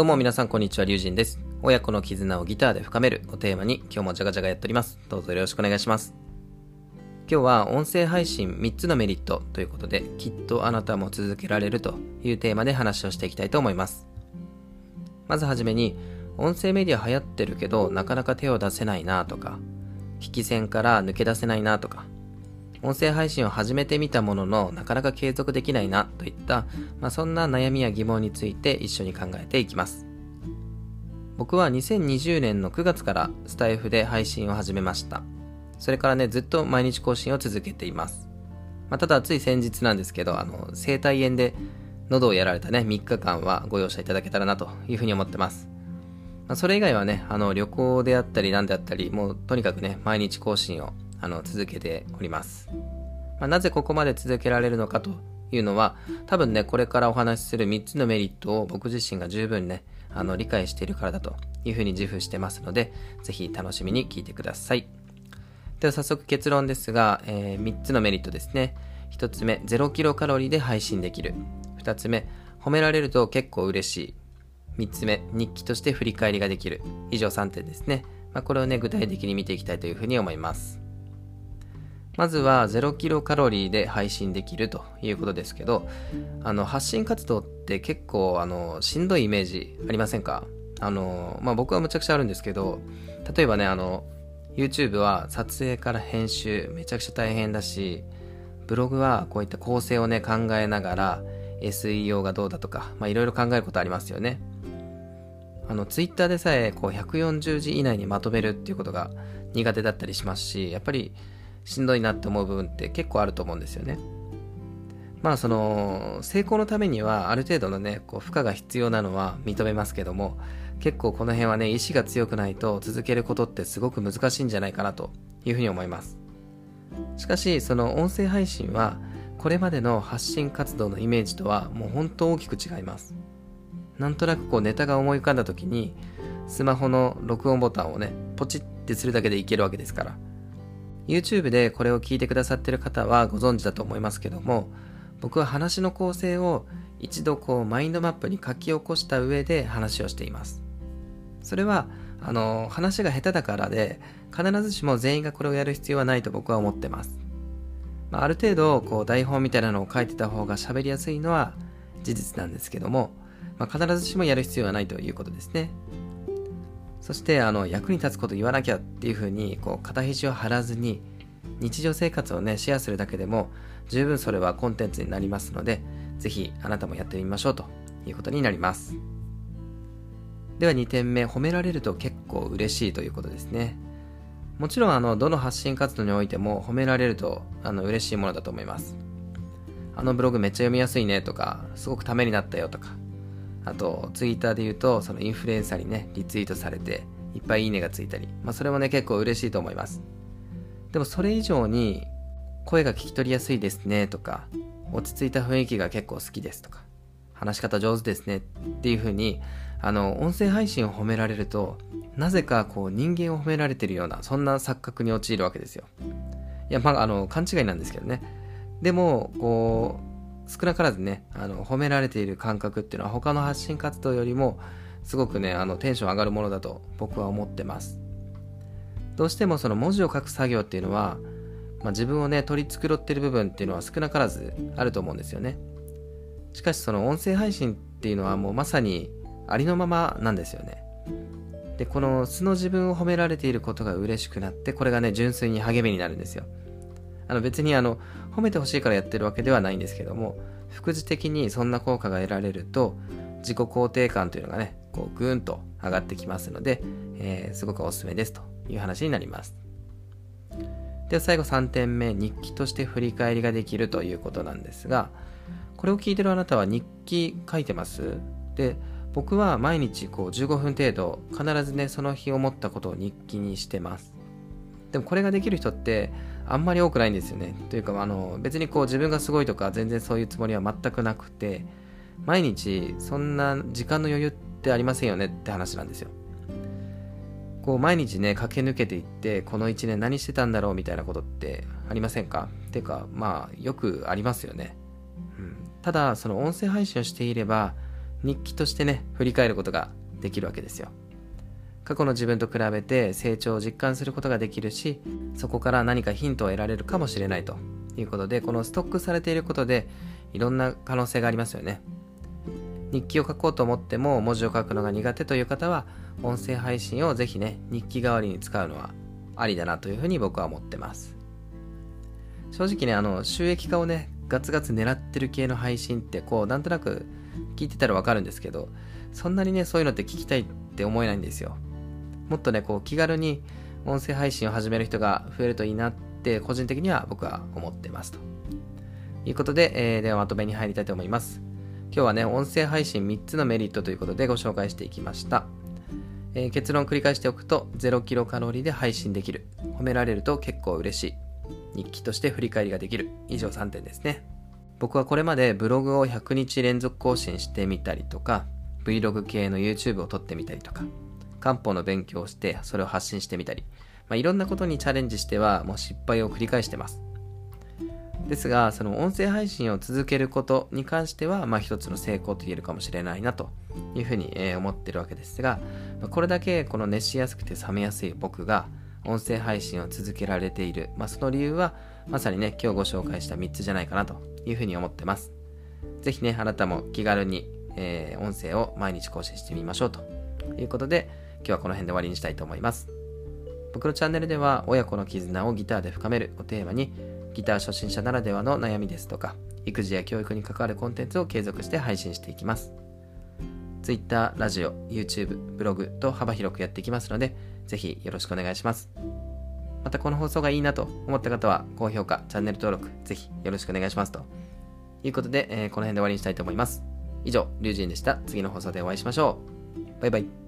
どうも皆さんこんにちは、りゅうじんです。親子の絆をギターで深めるをテーマに今日もジャガジャガやっております。どうぞよろしくお願いします。今日は音声配信3つのメリットということで、きっとあなたも続けられるというテーマで話をしていきたいと思います。まずはじめに、音声メディア流行ってるけどなかなか手を出せないなとか、聞き戦から抜け出せないなとか、音声配信を始めてみたもののなかなか継続できないなといった、まあ、そんな悩みや疑問について一緒に考えていきます。僕は2020年の9月からスタイフで配信を始めました。それからねずっと毎日更新を続けています、まあ、ただつい先日なんですけどあの生体炎で喉をやられたね3日間はご容赦いただけたらなというふうに思ってます。ま、それ以外はね、あの旅行であったり何であったり、もうとにかくね、毎日更新をあの続けております。まあ、なぜここまで続けられるのかというのは、多分ね、これからお話しする3つのメリットを僕自身が十分ね、あの理解しているからだというふうに自負してますので、ぜひ楽しみに聞いてください。では早速結論ですが、えー、3つのメリットですね。1つ目、0キロカロリーで配信できる。2つ目、褒められると結構嬉しい。3つ目、日記として振り返りができる。以上3点ですね。まあ、これをね、具体的に見ていきたいというふうに思います。まずは0キロカロリーで配信できるということですけど、あの発信活動って結構あのしんどいイメージありませんか？あの、まあ、僕はむちゃくちゃあるんですけど、例えばね、あの、YouTube は撮影から編集めちゃくちゃ大変だし、ブログはこういった構成をね、考えながら SEO がどうだとか、まあいろいろ考えることありますよね。あの、Twitter でさえこう140字以内にまとめるっていうことが苦手だったりしますし、やっぱりしんどいなって思う部分って結構あると思うんですよね。まあその成功のためにはある程度のねこう負荷が必要なのは認めますけども結構この辺はね意志が強くないと続けることってすごく難しいんじゃないかなというふうに思います。しかしその音声配信はこれまでの発信活動のイメージとはもう本当大きく違います。なんとなくこうネタが思い浮かんだ時にスマホの録音ボタンをねポチってするだけでいけるわけですから。YouTube でこれを聞いてくださってる方はご存知だと思いますけども僕は話の構成を一度こうマインドマップに書き起こした上で話をしています。それはあの話が下手だからで必ずしも全員がこれをやる必要はないと僕は思ってます、まあ、ある程度こう台本みたいなのを書いてた方が喋りやすいのは事実なんですけども、まあ、必ずしもやる必要はないということですね。そしてあの役に立つこと言わなきゃっていうふうにこう肩肘を張らずに日常生活をねシェアするだけでも十分それはコンテンツになりますのでぜひあなたもやってみましょうということになります。では2点目褒められると結構嬉しいということですね。もちろんあのどの発信活動においても褒められるとあの嬉しいものだと思います。あのブログめっちゃ読みやすいねとかすごくためになったよとかあと、ツイッターで言うと、そのインフルエンサーにね、リツイートされて、いっぱいいいねがついたり、まあ、それもね、結構嬉しいと思います。でも、それ以上に、声が聞き取りやすいですね、とか、落ち着いた雰囲気が結構好きですとか、話し方上手ですねっていう風に、あの、音声配信を褒められると、なぜかこう人間を褒められてるような、そんな錯覚に陥るわけですよ。いや、まあ、あの、勘違いなんですけどね。でも、こう、少なからずね、あの、褒められている感覚っていうのは他の発信活動よりもすごくね、あの、テンション上がるものだと僕は思ってます。どうしてもその文字を書く作業っていうのは、まあ、自分をね、取り繕ってる部分っていうのは少なからずあると思うんですよね。しかしその音声配信っていうのはもうまさにありのままなんですよね。で、この素の自分を褒められていることが嬉しくなって、これがね、純粋に励みになるんですよ。あの別にあの褒めてほしいからやってるわけではないんですけども副次的にそんな効果が得られると自己肯定感というのがねこうぐーんと上がってきますので、えー、すごくおすすめですという話になります。では最後3点目日記として振り返りができるということなんですがこれを聞いてるあなたは日記書いてます？で僕は毎日こう15分程度必ずねその日思ったことを日記にしてます。でもこれができる人ってあんまり多くないんですよね。というか、あの、別にこう自分がすごいとか全然そういうつもりは全くなくて、毎日そんな時間の余裕ってありませんよねって話なんですよ。こう毎日ね、駆け抜けていって、この1年何してたんだろうみたいなことってありませんか？っていうか、まあ、よくありますよね。うん、ただ、その音声配信をしていれば、日記としてね、振り返ることができるわけですよ。過去の自分と比べて成長を実感することができるし、そこから何かヒントを得られるかもしれないということで、このストックされていることで、いろんな可能性がありますよね。日記を書こうと思っても文字を書くのが苦手という方は、音声配信をぜひね、日記代わりに使うのはありだなというふうに僕は思ってます。正直ね、あの、収益化をね、ガツガツ狙ってる系の配信って、こう、なんとなく聞いてたらわかるんですけど、そんなにね、そういうのって聞きたいって思えないんですよ。もっとね、こう、気軽に音声配信を始める人が増えるといいなって、個人的には僕は思ってますと。いうことで、えー、ではまとめに入りたいと思います。今日はね、音声配信3つのメリットということでご紹介していきました。えー、結論を繰り返しておくと、0キロカロリーで配信できる。褒められると結構嬉しい。日記として振り返りができる。以上3点ですね。僕はこれまでブログを100日連続更新してみたりとか、Vlog 系の YouTube を撮ってみたりとか、漢方の勉強をしてそれを発信してみたり、まあ、いろんなことにチャレンジしてはもう失敗を繰り返してます。ですが、その音声配信を続けることに関しては、まあ一つの成功と言えるかもしれないなというふうに思ってるわけですが、これだけこの熱しやすくて冷めやすい僕が音声配信を続けられている、まあ、その理由はまさにね、今日ご紹介した3つじゃないかなというふうに思ってます。ぜひね、あなたも気軽に、えー、音声を毎日更新してみましょうということで、今日はこの辺で終わりにしたいと思います。僕のチャンネルでは、親子の絆をギターで深めるをテーマに、ギター初心者ならではの悩みですとか、育児や教育に関わるコンテンツを継続して配信していきます。Twitter、ラジオ、YouTube、ブログと幅広くやっていきますので、ぜひよろしくお願いします。またこの放送がいいなと思った方は、高評価、チャンネル登録、ぜひよろしくお願いします。ということで、えー、この辺で終わりにしたいと思います。以上、リュウジンでした。次の放送でお会いしましょう。バイバイ。